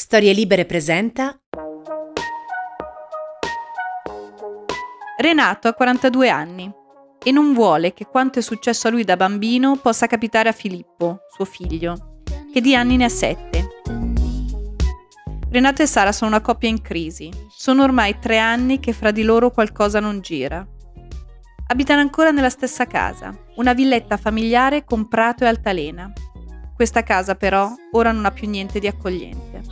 Storie Libere presenta Renato ha 42 anni e non vuole che quanto è successo a lui da bambino possa capitare a Filippo, suo figlio, che di anni ne ha 7. Renato e Sara sono una coppia in crisi. Sono ormai tre anni che fra di loro qualcosa non gira. Abitano ancora nella stessa casa, una villetta familiare con prato e altalena. Questa casa però ora non ha più niente di accogliente.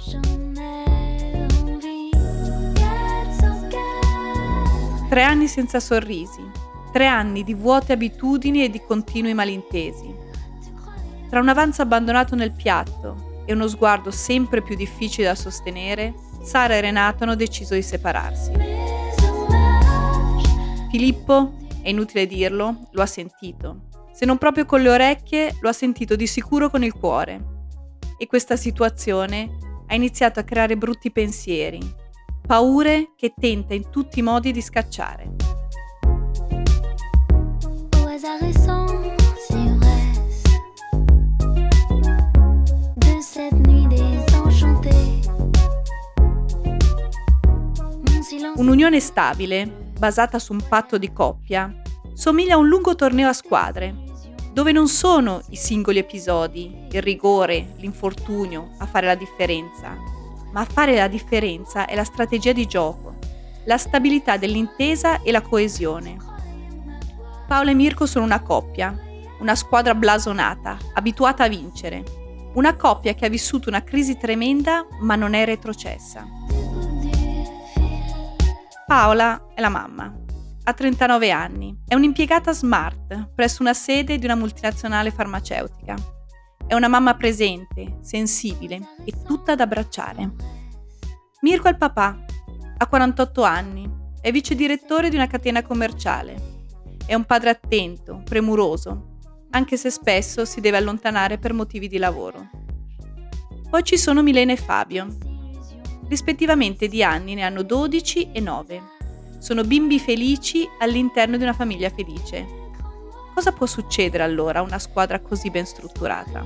Tre anni senza sorrisi, tre anni di vuote abitudini e di continui malintesi. Tra un avanzo abbandonato nel piatto e uno sguardo sempre più difficile da sostenere, Sara e Renato hanno deciso di separarsi. Filippo, è inutile dirlo, lo ha sentito. Se non proprio con le orecchie, lo ha sentito di sicuro con il cuore. E questa situazione ha iniziato a creare brutti pensieri, paure che tenta in tutti i modi di scacciare. Un'unione stabile, basata su un patto di coppia, somiglia a un lungo torneo a squadre, dove non sono i singoli episodi, il rigore, l'infortunio a fare la differenza, ma a fare la differenza è la strategia di gioco, la stabilità dell'intesa e la coesione. Paolo e Mirko sono una coppia, una squadra blasonata, abituata a vincere, una coppia che ha vissuto una crisi tremenda ma non è retrocessa. Paola è la mamma. Ha 39 anni. È un'impiegata smart presso una sede di una multinazionale farmaceutica. È una mamma presente, sensibile e tutta da abbracciare. Mirko è il papà. Ha 48 anni. È vice direttore di una catena commerciale. È un padre attento, premuroso, anche se spesso si deve allontanare per motivi di lavoro. Poi ci sono Milena e Fabio. Rispettivamente di anni ne hanno 12 e 9. Sono bimbi felici all'interno di una famiglia felice. Cosa può succedere allora a una squadra così ben strutturata?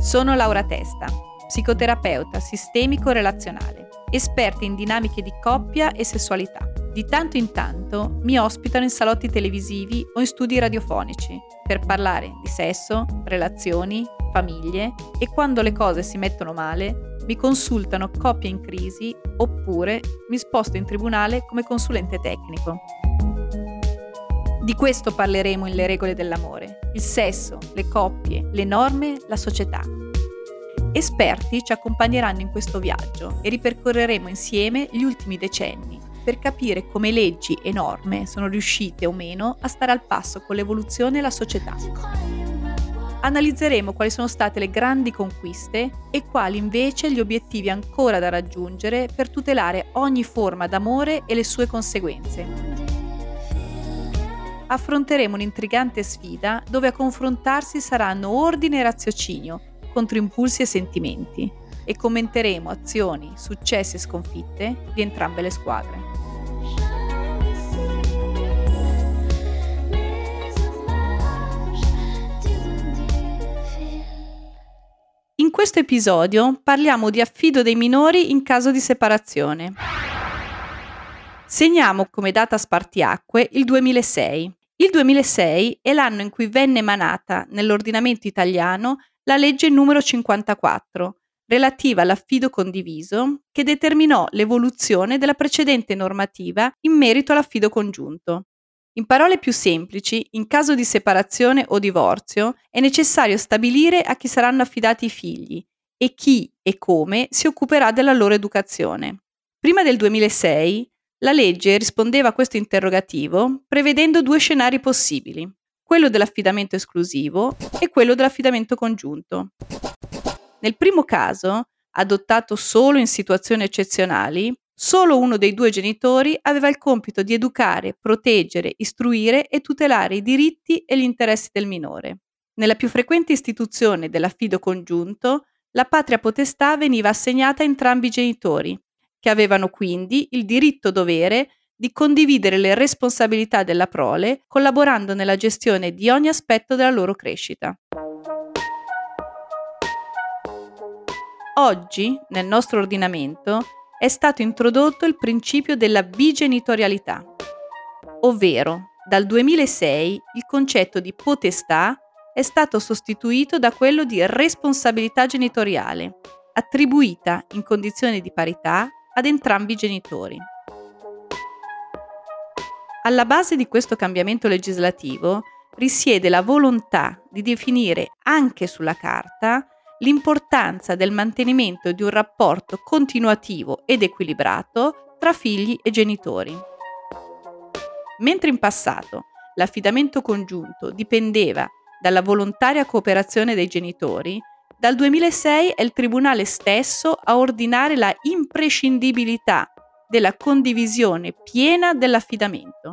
Sono Laura Testa, psicoterapeuta sistemico-relazionale, esperta in dinamiche di coppia e sessualità. Di tanto in tanto mi ospitano in salotti televisivi o in studi radiofonici per parlare di sesso, relazioni, famiglie e quando le cose si mettono male mi consultano coppie in crisi oppure mi sposto in tribunale come consulente tecnico. Di questo parleremo in Le regole dell'amore, il sesso, le coppie, le norme, la società. Esperti ci accompagneranno in questo viaggio e ripercorreremo insieme gli ultimi decenni per capire come leggi e norme sono riuscite o meno a stare al passo con l'evoluzione della società. Analizzeremo quali sono state le grandi conquiste e quali invece gli obiettivi ancora da raggiungere per tutelare ogni forma d'amore e le sue conseguenze affronteremo un'intrigante sfida dove a confrontarsi saranno ordine e raziocinio contro impulsi e sentimenti e commenteremo azioni, successi e sconfitte di entrambe le squadre. In questo episodio parliamo di affido dei minori in caso di separazione. Segniamo come data spartiacque il 2006. Il 2006 è l'anno in cui venne emanata nell'ordinamento italiano la legge numero 54, relativa all'affido condiviso, che determinò l'evoluzione della precedente normativa in merito all'affido congiunto. In parole più semplici, in caso di separazione o divorzio, è necessario stabilire a chi saranno affidati i figli e chi e come si occuperà della loro educazione. Prima del 2006, la legge rispondeva a questo interrogativo prevedendo due scenari possibili, quello dell'affidamento esclusivo e quello dell'affidamento congiunto. Nel primo caso, adottato solo in situazioni eccezionali, solo uno dei due genitori aveva il compito di educare, proteggere, istruire e tutelare i diritti e gli interessi del minore. Nella più frequente istituzione dell'affido congiunto, la patria potestà veniva assegnata a entrambi i genitori, che avevano quindi il diritto-dovere di condividere le responsabilità della prole, collaborando nella gestione di ogni aspetto della loro crescita. Oggi, nel nostro ordinamento, è stato introdotto il principio della bigenitorialità, ovvero dal 2006 il concetto di potestà è stato sostituito da quello di responsabilità genitoriale, attribuita in condizioni di parità ad entrambi i genitori. Alla base di questo cambiamento legislativo risiede la volontà di definire anche sulla carta l'importanza del mantenimento di un rapporto continuativo ed equilibrato tra figli e genitori. Mentre in passato l'affidamento congiunto dipendeva dalla volontaria cooperazione dei genitori, dal 2006 è il Tribunale stesso a ordinare la imprescindibilità della condivisione piena dell'affidamento.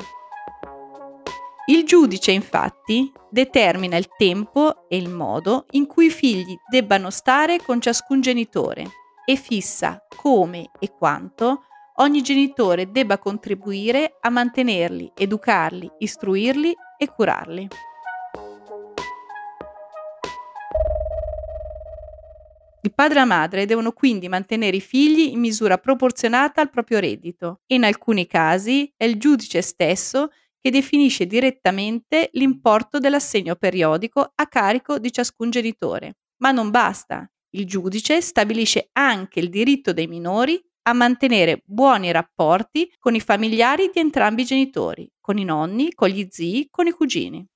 Il giudice infatti determina il tempo e il modo in cui i figli debbano stare con ciascun genitore e fissa come e quanto ogni genitore debba contribuire a mantenerli, educarli, istruirli e curarli. Il padre e la madre devono quindi mantenere i figli in misura proporzionata al proprio reddito e in alcuni casi è il giudice stesso che definisce direttamente l'importo dell'assegno periodico a carico di ciascun genitore. Ma non basta. Il giudice stabilisce anche il diritto dei minori a mantenere buoni rapporti con i familiari di entrambi i genitori, con i nonni, con gli zii, con i cugini.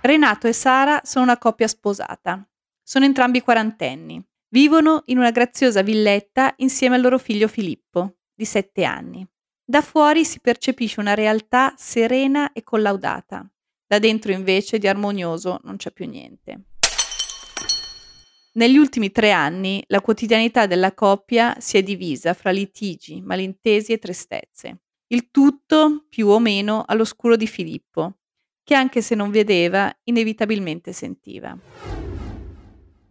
Renato e Sara sono una coppia sposata. Sono entrambi quarantenni. Vivono in una graziosa villetta insieme al loro figlio Filippo, di sette anni. Da fuori si percepisce una realtà serena e collaudata. Da dentro invece di armonioso non c'è più niente. Negli ultimi tre anni la quotidianità della coppia si è divisa fra litigi, malintesi e tristezze. Il tutto più o meno all'oscuro di Filippo, che anche se non vedeva, inevitabilmente sentiva.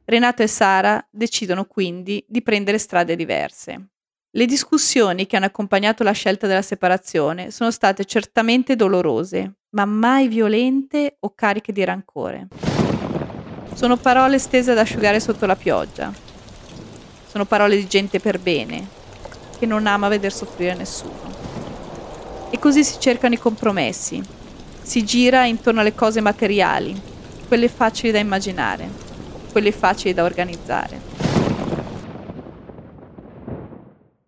Renato e Sara decidono quindi di prendere strade diverse. Le discussioni che hanno accompagnato la scelta della separazione sono state certamente dolorose, ma mai violente o cariche di rancore. Sono parole stese ad asciugare sotto la pioggia. Sono parole di gente per bene, che non ama veder soffrire nessuno. E così si cercano i compromessi. Si gira intorno alle cose materiali, quelle facili da immaginare quelli facili da organizzare.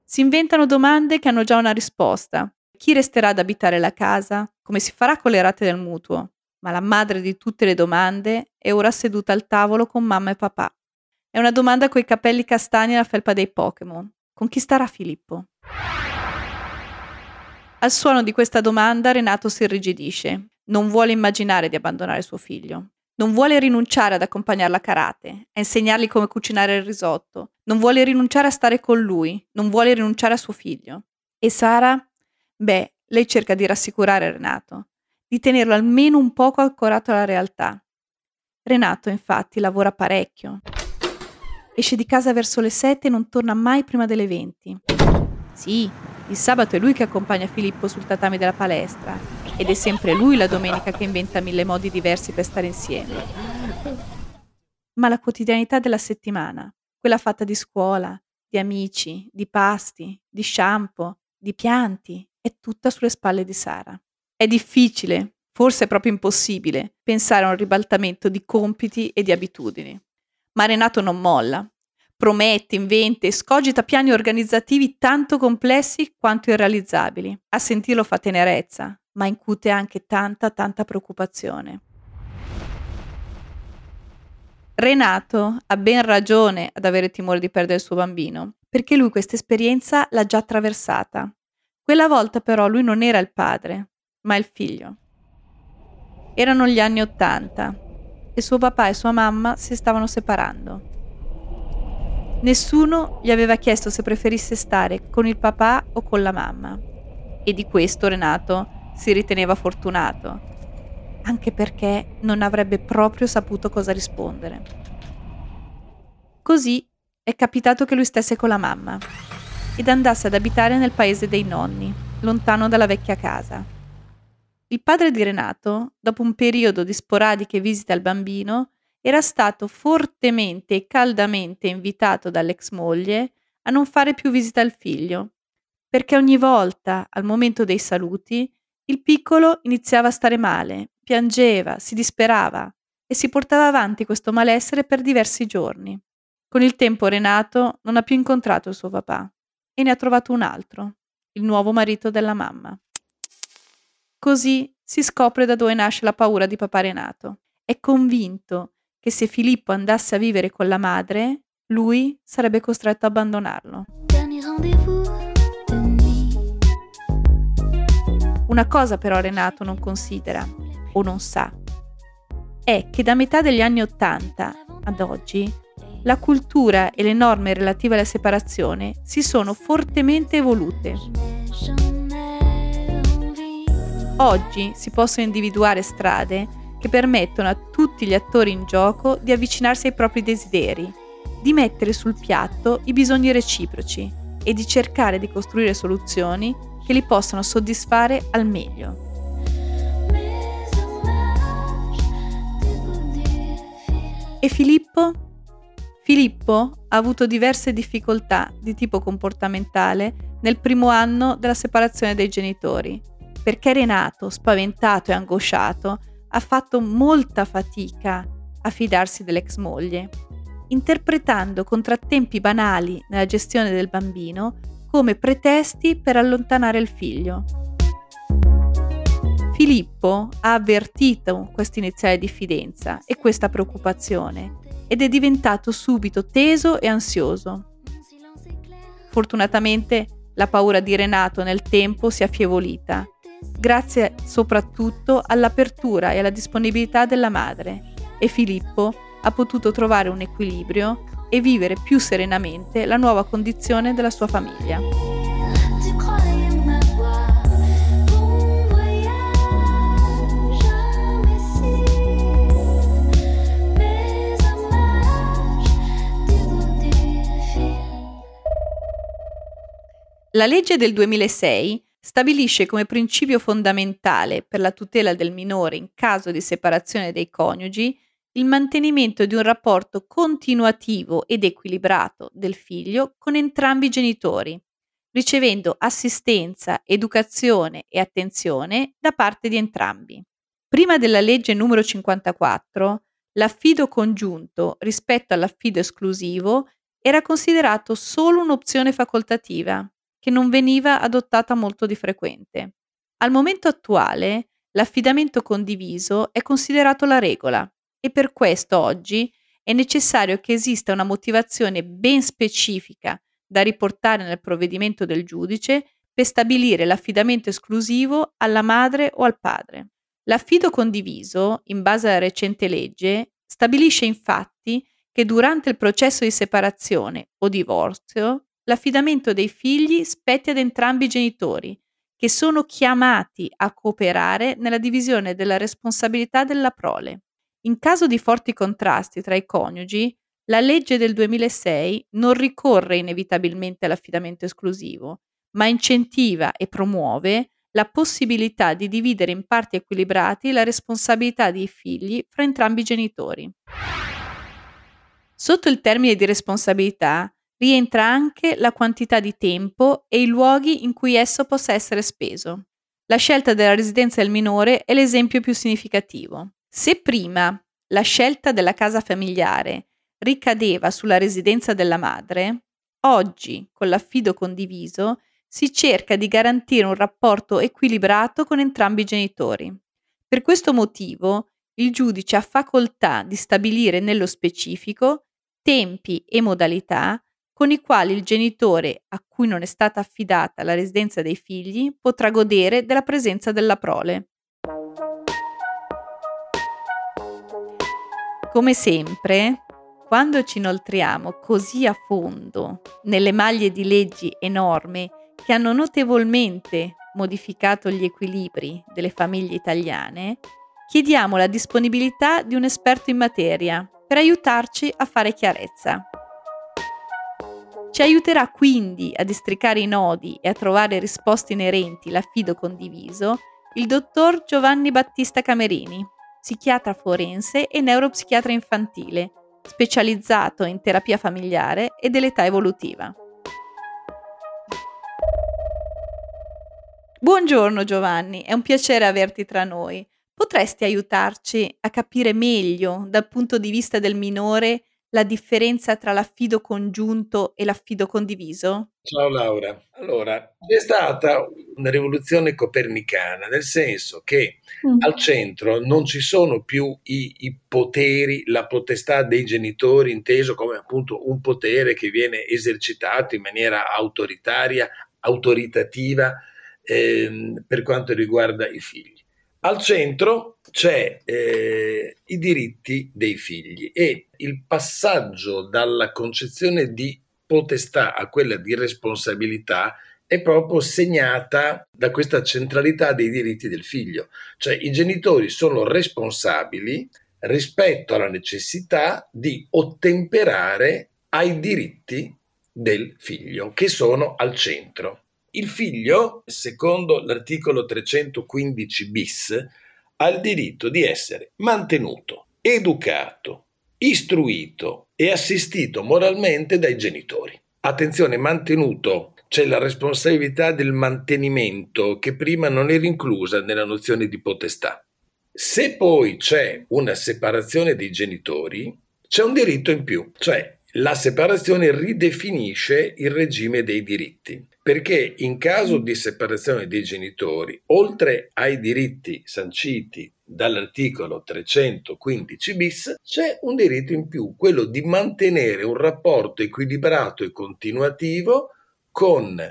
Si inventano domande che hanno già una risposta. Chi resterà ad abitare la casa? Come si farà con le rate del mutuo? Ma la madre di tutte le domande è ora seduta al tavolo con mamma e papà. È una domanda coi capelli castani e la felpa dei Pokémon. Con chi starà Filippo? Al suono di questa domanda Renato si irrigidisce. Non vuole immaginare di abbandonare suo figlio. Non vuole rinunciare ad accompagnarla a karate, a insegnargli come cucinare il risotto. Non vuole rinunciare a stare con lui. Non vuole rinunciare a suo figlio. E Sara? Beh, lei cerca di rassicurare Renato, di tenerlo almeno un poco accorato alla realtà. Renato, infatti, lavora parecchio. Esce di casa verso le 7 e non torna mai prima delle 20. Sì, il sabato è lui che accompagna Filippo sul tatami della palestra ed è sempre lui la domenica che inventa mille modi diversi per stare insieme. Ma la quotidianità della settimana, quella fatta di scuola, di amici, di pasti, di shampoo, di pianti, è tutta sulle spalle di Sara. È difficile, forse è proprio impossibile, pensare a un ribaltamento di compiti e di abitudini. Ma Renato non molla. Promette, inventa e scogita piani organizzativi tanto complessi quanto irrealizzabili. A sentirlo fa tenerezza, ma incute anche tanta, tanta preoccupazione. Renato ha ben ragione ad avere timore di perdere il suo bambino, perché lui questa esperienza l'ha già attraversata. Quella volta però lui non era il padre, ma il figlio. Erano gli anni Ottanta e suo papà e sua mamma si stavano separando. Nessuno gli aveva chiesto se preferisse stare con il papà o con la mamma. E di questo Renato si riteneva fortunato, anche perché non avrebbe proprio saputo cosa rispondere. Così è capitato che lui stesse con la mamma ed andasse ad abitare nel paese dei nonni, lontano dalla vecchia casa. Il padre di Renato, dopo un periodo di sporadiche visite al bambino, era stato fortemente e caldamente invitato dall'ex moglie a non fare più visita al figlio, perché ogni volta, al momento dei saluti, il piccolo iniziava a stare male, piangeva, si disperava e si portava avanti questo malessere per diversi giorni. Con il tempo Renato non ha più incontrato il suo papà e ne ha trovato un altro, il nuovo marito della mamma. Così si scopre da dove nasce la paura di papà Renato. È convinto che se Filippo andasse a vivere con la madre, lui sarebbe costretto a abbandonarlo. Una cosa però Renato non considera, o non sa, è che da metà degli anni Ottanta ad oggi la cultura e le norme relative alla separazione si sono fortemente evolute. Oggi si possono individuare strade che permettono a tutti gli attori in gioco di avvicinarsi ai propri desideri, di mettere sul piatto i bisogni reciproci e di cercare di costruire soluzioni che li possano soddisfare al meglio. E Filippo? Filippo ha avuto diverse difficoltà di tipo comportamentale nel primo anno della separazione dei genitori, perché Renato, spaventato e angosciato, ha fatto molta fatica a fidarsi dell'ex moglie, interpretando contrattempi banali nella gestione del bambino come pretesti per allontanare il figlio. Filippo ha avvertito questa iniziale diffidenza e questa preoccupazione ed è diventato subito teso e ansioso. Fortunatamente la paura di Renato nel tempo si è affievolita, grazie soprattutto all'apertura e alla disponibilità della madre e Filippo ha potuto trovare un equilibrio e vivere più serenamente la nuova condizione della sua famiglia. La legge del 2006 stabilisce come principio fondamentale per la tutela del minore in caso di separazione dei coniugi il mantenimento di un rapporto continuativo ed equilibrato del figlio con entrambi i genitori, ricevendo assistenza, educazione e attenzione da parte di entrambi. Prima della legge numero 54, l'affido congiunto rispetto all'affido esclusivo era considerato solo un'opzione facoltativa, che non veniva adottata molto di frequente. Al momento attuale, l'affidamento condiviso è considerato la regola e per questo oggi è necessario che esista una motivazione ben specifica da riportare nel provvedimento del giudice per stabilire l'affidamento esclusivo alla madre o al padre. L'affido condiviso, in base alla recente legge, stabilisce infatti che durante il processo di separazione o divorzio l'affidamento dei figli spetti ad entrambi i genitori, che sono chiamati a cooperare nella divisione della responsabilità della prole. In caso di forti contrasti tra i coniugi, la legge del 2006 non ricorre inevitabilmente all'affidamento esclusivo, ma incentiva e promuove la possibilità di dividere in parti equilibrati la responsabilità dei figli fra entrambi i genitori. Sotto il termine di responsabilità rientra anche la quantità di tempo e i luoghi in cui esso possa essere speso. La scelta della residenza del minore è l'esempio più significativo. Se prima la scelta della casa familiare ricadeva sulla residenza della madre, oggi, con l'affido condiviso, si cerca di garantire un rapporto equilibrato con entrambi i genitori. Per questo motivo, il giudice ha facoltà di stabilire nello specifico tempi e modalità con i quali il genitore a cui non è stata affidata la residenza dei figli potrà godere della presenza della prole. Come sempre, quando ci inoltriamo così a fondo nelle maglie di leggi e norme che hanno notevolmente modificato gli equilibri delle famiglie italiane, chiediamo la disponibilità di un esperto in materia per aiutarci a fare chiarezza. Ci aiuterà quindi a districare i nodi e a trovare risposte inerenti all'affido condiviso il dottor Giovanni Battista Camerini, psichiatra forense e neuropsichiatra infantile, specializzato in terapia familiare e dell'età evolutiva. Buongiorno Giovanni, è un piacere averti tra noi. Potresti aiutarci a capire meglio, dal punto di vista del minore, la differenza tra l'affido congiunto e l'affido condiviso? Ciao Laura. Allora, c'è stata una rivoluzione copernicana, nel senso che Mm. al centro non ci sono più i, i poteri, la potestà dei genitori, inteso come appunto un potere che viene esercitato in maniera autoritaria, autoritativa ehm, per quanto riguarda i figli. Al centro c'è eh, i diritti dei figli e il passaggio dalla concezione di potestà a quella di responsabilità è proprio segnata da questa centralità dei diritti del figlio, cioè i genitori sono responsabili rispetto alla necessità di ottemperare ai diritti del figlio che sono al centro. Il figlio, secondo l'articolo 315 bis, ha il diritto di essere mantenuto, educato, istruito e assistito moralmente dai genitori. Attenzione, mantenuto, c'è la responsabilità del mantenimento che prima non era inclusa nella nozione di potestà. Se poi c'è una separazione dei genitori, c'è un diritto in più, cioè la separazione ridefinisce il regime dei diritti, perché in caso di separazione dei genitori, oltre ai diritti sanciti dall'articolo 315 bis, c'è un diritto in più, quello di mantenere un rapporto equilibrato e continuativo con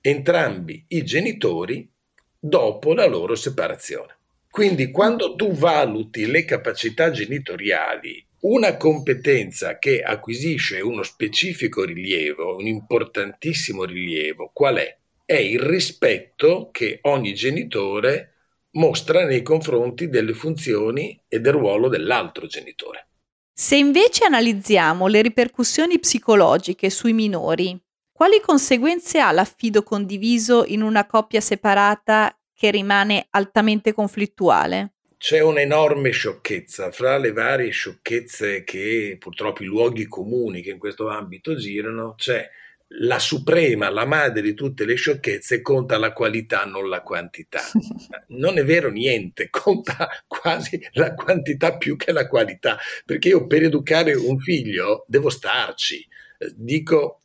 entrambi i genitori dopo la loro separazione. Quindi quando tu valuti le capacità genitoriali, una competenza che acquisisce uno specifico rilievo, un importantissimo rilievo, qual è? È il rispetto che ogni genitore mostra nei confronti delle funzioni e del ruolo dell'altro genitore. Se invece analizziamo le ripercussioni psicologiche sui minori, quali conseguenze ha l'affido condiviso in una coppia separata che rimane altamente conflittuale? C'è un'enorme sciocchezza fra le varie sciocchezze che purtroppo i luoghi comuni che in questo ambito girano, c'è la suprema, la madre di tutte le sciocchezze, conta la qualità, non la quantità. Non è vero niente, conta quasi la quantità più che la qualità, perché io per educare un figlio devo starci. Eh, Dico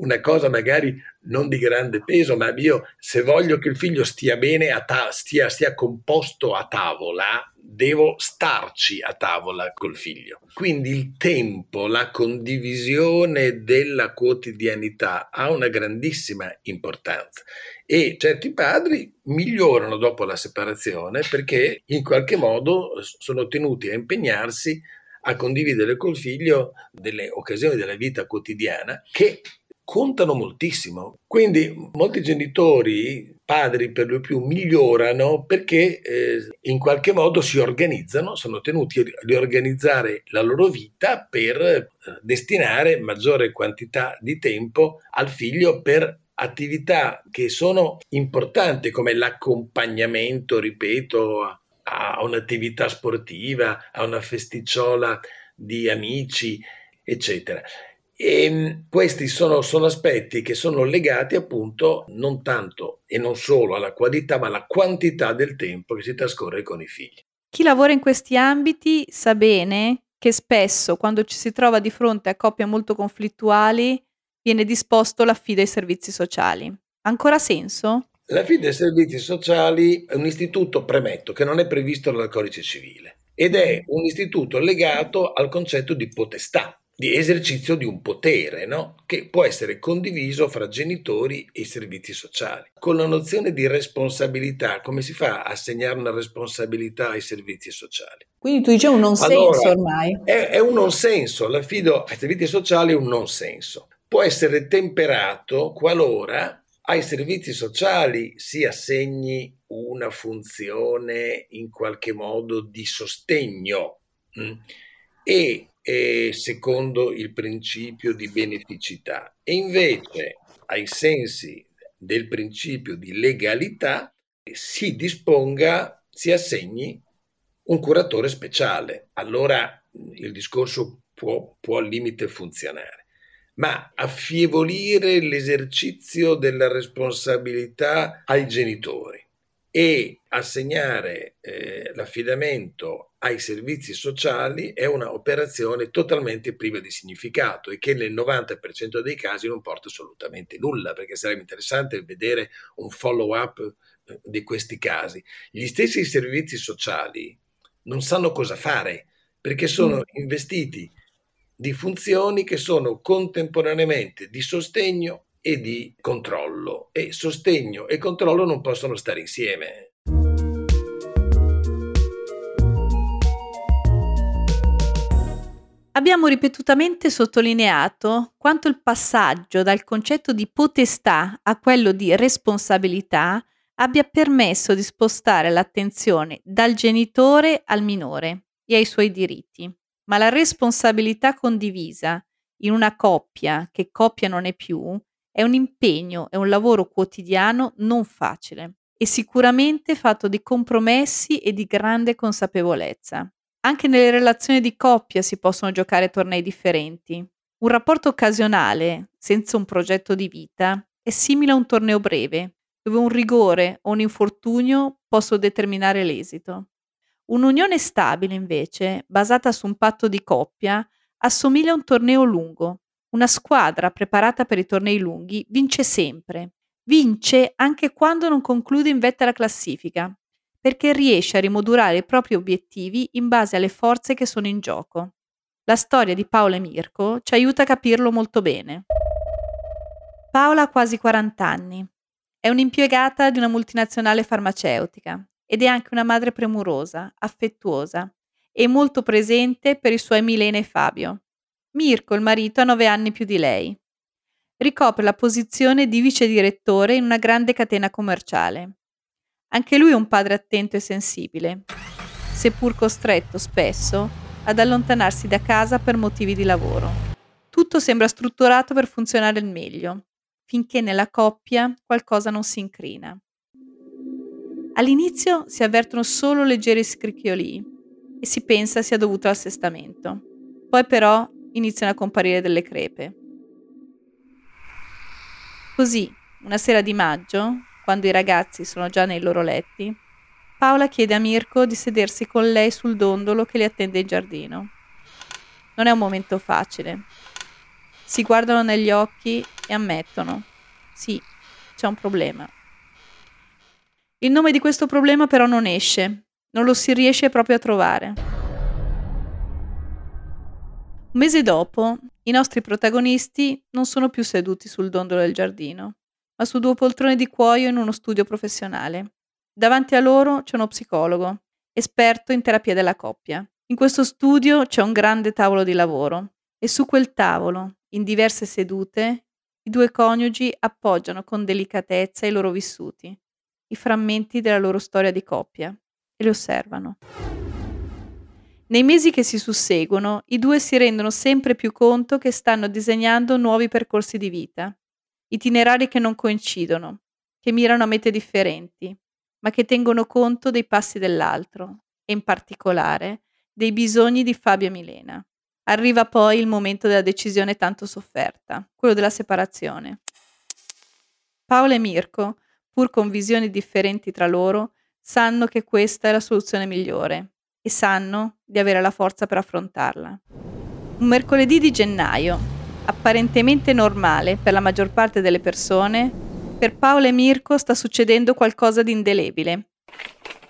una cosa magari non di grande peso, ma io se voglio che il figlio stia bene, ta- stia, stia composto a tavola, devo starci a tavola col figlio. Quindi il tempo, la condivisione della quotidianità ha una grandissima importanza e certi padri migliorano dopo la separazione perché in qualche modo sono tenuti a impegnarsi a condividere col figlio delle occasioni della vita quotidiana che contano moltissimo. Quindi molti genitori, padri per lo più, migliorano perché eh, in qualche modo si organizzano, sono tenuti a riorganizzare la loro vita per eh, destinare maggiore quantità di tempo al figlio per attività che sono importanti come l'accompagnamento, ripeto, a, a un'attività sportiva, a una festicciola di amici, eccetera. E questi sono, sono, aspetti che sono legati appunto non tanto e non solo alla qualità, ma alla quantità del tempo che si trascorre con i figli. Chi lavora in questi ambiti sa bene che spesso quando ci si trova di fronte a coppie molto conflittuali viene disposto l'affido ai servizi sociali. Ha ancora senso? L'affido ai servizi sociali è un istituto, premetto, che non è previsto dal codice civile ed è un istituto legato al concetto di potestà, di esercizio di un potere, no? che può essere condiviso fra genitori e servizi sociali. Con la nozione di responsabilità, come si fa a assegnare una responsabilità ai servizi sociali? Quindi tu dici un non Allora, senso ormai. È, è un non senso, l'affido ai servizi sociali è un non senso. Può essere temperato qualora ai servizi sociali si assegni una funzione in qualche modo di sostegno mm, e eh, secondo il principio di beneficità e invece ai sensi del principio di legalità si disponga, si assegni un curatore speciale. Allora il discorso può, può al limite funzionare. Ma affievolire l'esercizio della responsabilità ai genitori e assegnare eh, l'affidamento ai servizi sociali è un'operazione totalmente priva di significato e che nel 90% dei casi non porta assolutamente nulla, perché sarebbe interessante vedere un follow up eh, di questi casi. Gli stessi servizi sociali non sanno cosa fare perché sono investiti di funzioni che sono contemporaneamente di sostegno e di controllo e sostegno e controllo non possono stare insieme. Abbiamo ripetutamente sottolineato quanto il passaggio dal concetto di potestà a quello di responsabilità abbia permesso di spostare l'attenzione dal genitore al minore e ai suoi diritti. Ma la responsabilità condivisa in una coppia che coppia non è più è un impegno e un lavoro quotidiano non facile e sicuramente fatto di compromessi e di grande consapevolezza. Anche nelle relazioni di coppia si possono giocare tornei differenti. Un rapporto occasionale, senza un progetto di vita, è simile a un torneo breve, dove un rigore o un infortunio possono determinare l'esito. Un'unione stabile, invece, basata su un patto di coppia, assomiglia a un torneo lungo. Una squadra preparata per i tornei lunghi vince sempre. Vince anche quando non conclude in vetta alla classifica, perché riesce a rimodulare i propri obiettivi in base alle forze che sono in gioco. La storia di Paola e Mirko ci aiuta a capirlo molto bene. Paola ha quasi 40 anni. È un'impiegata di una multinazionale farmaceutica ed è anche una madre premurosa, affettuosa e molto presente per i suoi Milena e Fabio. Mirko, il marito, ha 9 anni più di lei. Ricopre la posizione di vice direttore in una grande catena commerciale. Anche lui è un padre attento e sensibile, seppur costretto spesso ad allontanarsi da casa per motivi di lavoro. Tutto sembra strutturato per funzionare al meglio, finché nella coppia qualcosa non si incrina. All'inizio si avvertono solo leggeri scricchiolii e si pensa sia dovuto all'assestamento. Poi però iniziano a comparire delle crepe. Così, una sera di maggio, quando i ragazzi sono già nei loro letti, Paola chiede a Mirko di sedersi con lei sul dondolo che li attende in giardino. Non è un momento facile. Si guardano negli occhi e ammettono: sì, c'è un problema. Il nome di questo problema però non esce, non lo si riesce proprio a trovare. Un mese dopo, i nostri protagonisti non sono più seduti sul dondolo del giardino, ma su due poltrone di cuoio in uno studio professionale. Davanti a loro c'è uno psicologo, esperto in terapia della coppia. In questo studio c'è un grande tavolo di lavoro e su quel tavolo, in diverse sedute, i due coniugi appoggiano con delicatezza i loro vissuti, i frammenti della loro storia di coppia e li osservano. Nei mesi che si susseguono, i due si rendono sempre più conto che stanno disegnando nuovi percorsi di vita, itinerari che non coincidono, che mirano a mete differenti, ma che tengono conto dei passi dell'altro e in particolare dei bisogni di Fabio e Milena. Arriva poi il momento della decisione tanto sofferta, quello della separazione. Paola e Mirko, pur con visioni differenti tra loro, sanno che questa è la soluzione migliore e sanno di avere la forza per affrontarla. Un mercoledì di gennaio, apparentemente normale per la maggior parte delle persone, per Paola e Mirko sta succedendo qualcosa di indelebile.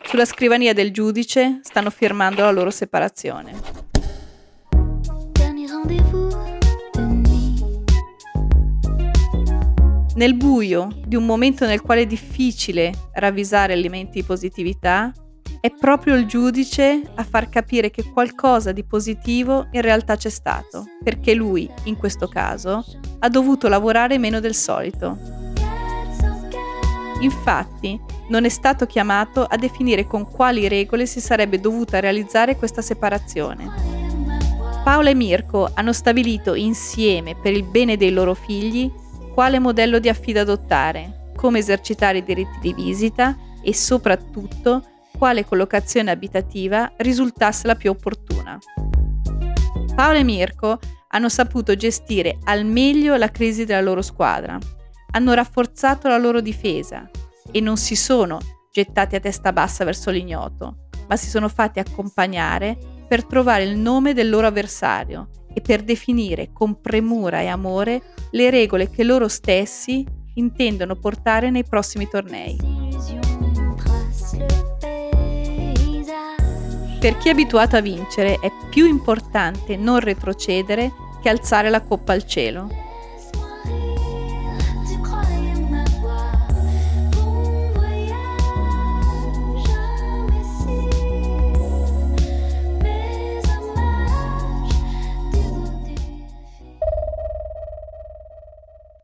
Sulla scrivania del giudice stanno firmando la loro separazione. Nel buio di un momento nel quale è difficile ravvisare elementi di positività, è proprio il giudice a far capire che qualcosa di positivo in realtà c'è stato, perché lui, in questo caso, ha dovuto lavorare meno del solito. Infatti, non è stato chiamato a definire con quali regole si sarebbe dovuta realizzare questa separazione. Paola e Mirko hanno stabilito insieme, per il bene dei loro figli, quale modello di affido adottare, come esercitare i diritti di visita e soprattutto quale collocazione abitativa risultasse la più opportuna. Paola e Mirko hanno saputo gestire al meglio la crisi della loro squadra, hanno rafforzato la loro difesa e non si sono gettati a testa bassa verso l'ignoto, ma si sono fatti accompagnare per trovare il nome del loro avversario e per definire con premura e amore le regole che loro stessi intendono portare nei prossimi tornei. Per chi è abituato a vincere è più importante non retrocedere che alzare la coppa al cielo.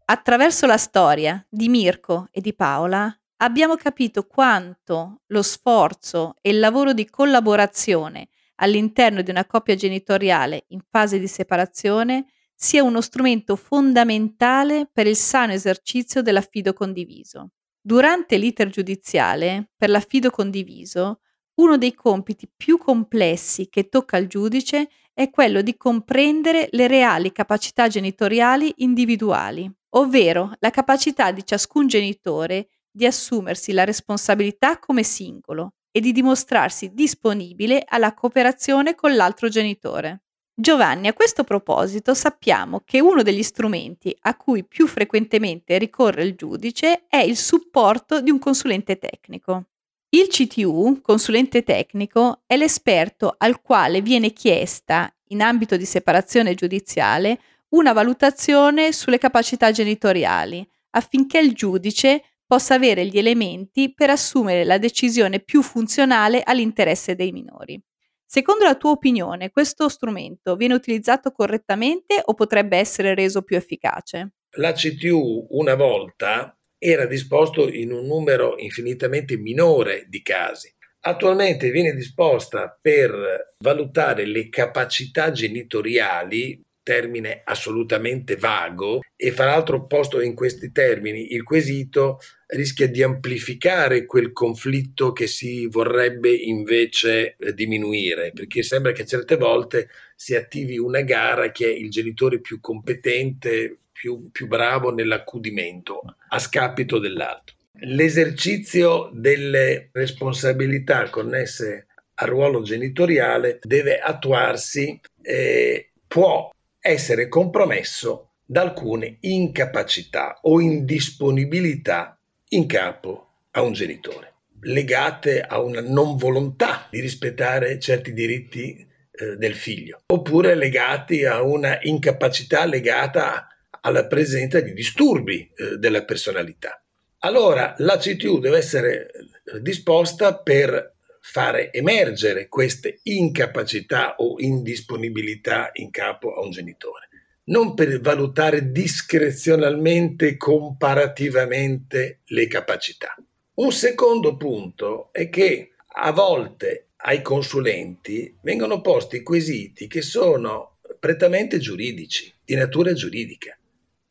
Attraverso la storia di Mirko e di Paola abbiamo capito quanto lo sforzo e il lavoro di collaborazione all'interno di una coppia genitoriale in fase di separazione sia uno strumento fondamentale per il sano esercizio dell'affido condiviso. Durante l'iter giudiziale per l'affido condiviso, uno dei compiti più complessi che tocca al giudice è quello di comprendere le reali capacità genitoriali individuali, ovvero la capacità di ciascun genitore di assumersi la responsabilità come singolo e di dimostrarsi disponibile alla cooperazione con l'altro genitore. Giovanni, a questo proposito sappiamo che uno degli strumenti a cui più frequentemente ricorre il giudice è il supporto di un consulente tecnico. Il CTU, consulente tecnico, è l'esperto al quale viene chiesta, in ambito di separazione giudiziale, una valutazione sulle capacità genitoriali, affinché il giudice possa avere gli elementi per assumere la decisione più funzionale all'interesse dei minori. Secondo la tua opinione, questo strumento viene utilizzato correttamente o potrebbe essere reso più efficace? La CTU una volta era disposto in un numero infinitamente minore di casi. Attualmente viene disposta per valutare le capacità genitoriali, termine assolutamente vago, e fra l'altro posto in questi termini il quesito rischia di amplificare quel conflitto che si vorrebbe invece eh, diminuire, perché sembra che certe volte si attivi una gara che è il genitore più competente, più, più bravo nell'accudimento, a scapito dell'altro. L'esercizio delle responsabilità connesse al ruolo genitoriale deve attuarsi, eh, può essere compromesso da alcune incapacità o indisponibilità in capo a un genitore, legate a una non volontà di rispettare certi diritti eh, del figlio, oppure legati a una incapacità legata alla presenza di disturbi eh, della personalità. Allora la CTU deve essere eh, disposta per fare emergere queste incapacità o indisponibilità in capo a un genitore, non per valutare discrezionalmente, comparativamente le capacità. Un secondo punto è che a volte ai consulenti vengono posti quesiti che sono prettamente giuridici, di natura giuridica.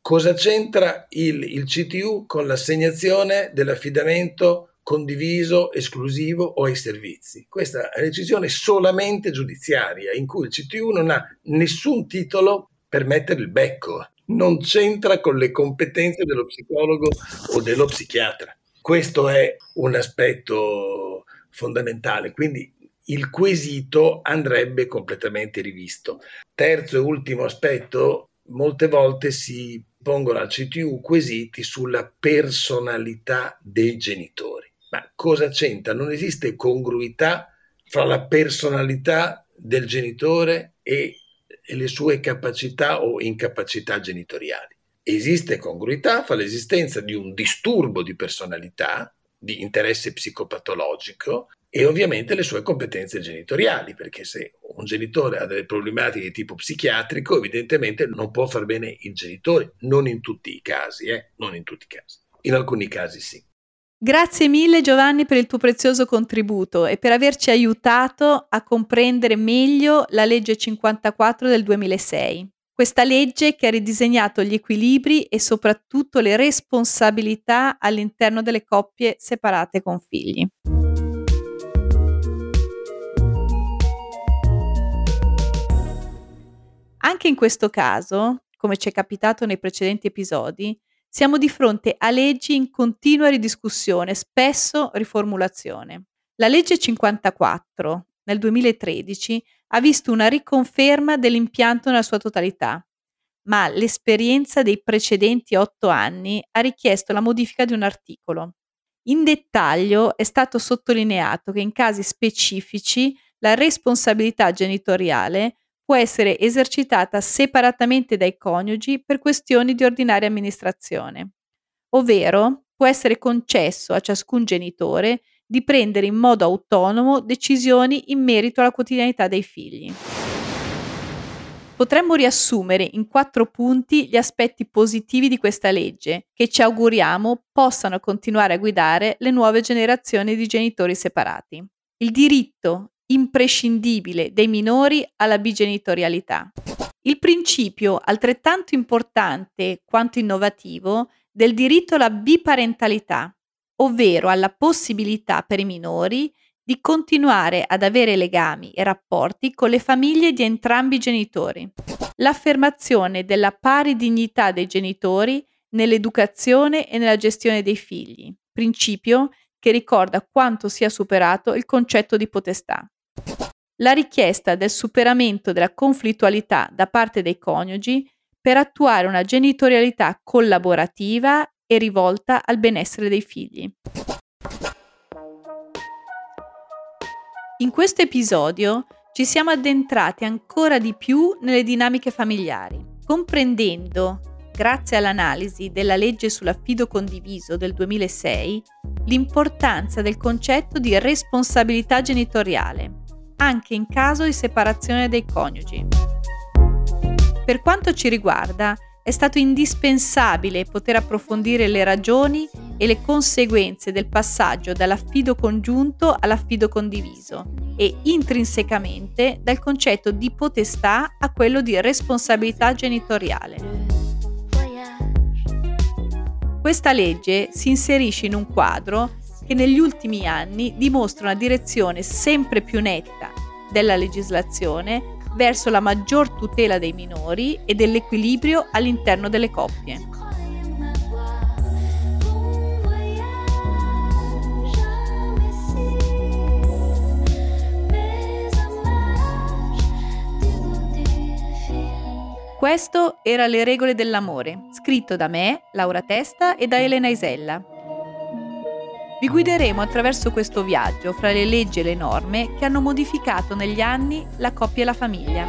Cosa c'entra il, il CTU con l'assegnazione dell'affidamento condiviso, esclusivo o ai servizi. Questa è una decisione solamente giudiziaria, in cui il CTU non ha nessun titolo per mettere il becco, non c'entra con le competenze dello psicologo o dello psichiatra. Questo è un aspetto fondamentale, quindi il quesito andrebbe completamente rivisto. Terzo e ultimo aspetto, molte volte si pongono al CTU quesiti sulla personalità dei genitori. Ma cosa c'entra? Non esiste congruità fra la personalità del genitore e le sue capacità o incapacità genitoriali. Esiste congruità fra l'esistenza di un disturbo di personalità, di interesse psicopatologico e ovviamente le sue competenze genitoriali, perché se un genitore ha delle problematiche di tipo psichiatrico, evidentemente non può far bene il genitore, non in tutti i casi, eh? non in tutti i casi. In alcuni casi sì. Grazie mille Giovanni per il tuo prezioso contributo e per averci aiutato a comprendere meglio la legge 54 del 2006. Questa legge che ha ridisegnato gli equilibri e soprattutto le responsabilità all'interno delle coppie separate con figli. Anche in questo caso, come ci è capitato nei precedenti episodi, siamo di fronte a leggi in continua ridiscussione, spesso riformulazione. La legge 54 nel 2013 ha visto una riconferma dell'impianto nella sua totalità, ma l'esperienza dei precedenti otto anni ha richiesto la modifica di un articolo. In dettaglio è stato sottolineato che in casi specifici la responsabilità genitoriale può essere esercitata separatamente dai coniugi per questioni di ordinaria amministrazione, ovvero può essere concesso a ciascun genitore di prendere in modo autonomo decisioni in merito alla quotidianità dei figli. Potremmo riassumere in quattro punti gli aspetti positivi di questa legge, che ci auguriamo possano continuare a guidare le nuove generazioni di genitori separati. Il diritto imprescindibile dei minori alla bigenitorialità. Il principio altrettanto importante quanto innovativo del diritto alla biparentalità, ovvero alla possibilità per i minori di continuare ad avere legami e rapporti con le famiglie di entrambi i genitori. L'affermazione della pari dignità dei genitori nell'educazione e nella gestione dei figli, principio che ricorda quanto sia superato il concetto di potestà. La richiesta del superamento della conflittualità da parte dei coniugi per attuare una genitorialità collaborativa e rivolta al benessere dei figli. In questo episodio ci siamo addentrati ancora di più nelle dinamiche familiari, comprendendo, grazie all'analisi della legge sull'affido condiviso del 2006, l'importanza del concetto di responsabilità genitoriale, anche in caso di separazione dei coniugi. Per quanto ci riguarda, è stato indispensabile poter approfondire le ragioni e le conseguenze del passaggio dall'affido congiunto all'affido condiviso e intrinsecamente dal concetto di potestà a quello di responsabilità genitoriale. Questa legge si inserisce in un quadro che negli ultimi anni dimostra una direzione sempre più netta della legislazione verso la maggior tutela dei minori e dell'equilibrio all'interno delle coppie. Questo era Le regole dell'amore, scritto da me, Laura Testa e da Elena Isella. Vi guideremo attraverso questo viaggio fra le leggi e le norme che hanno modificato negli anni la coppia e la famiglia.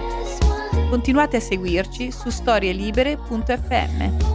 Continuate a seguirci su storielibere.fm.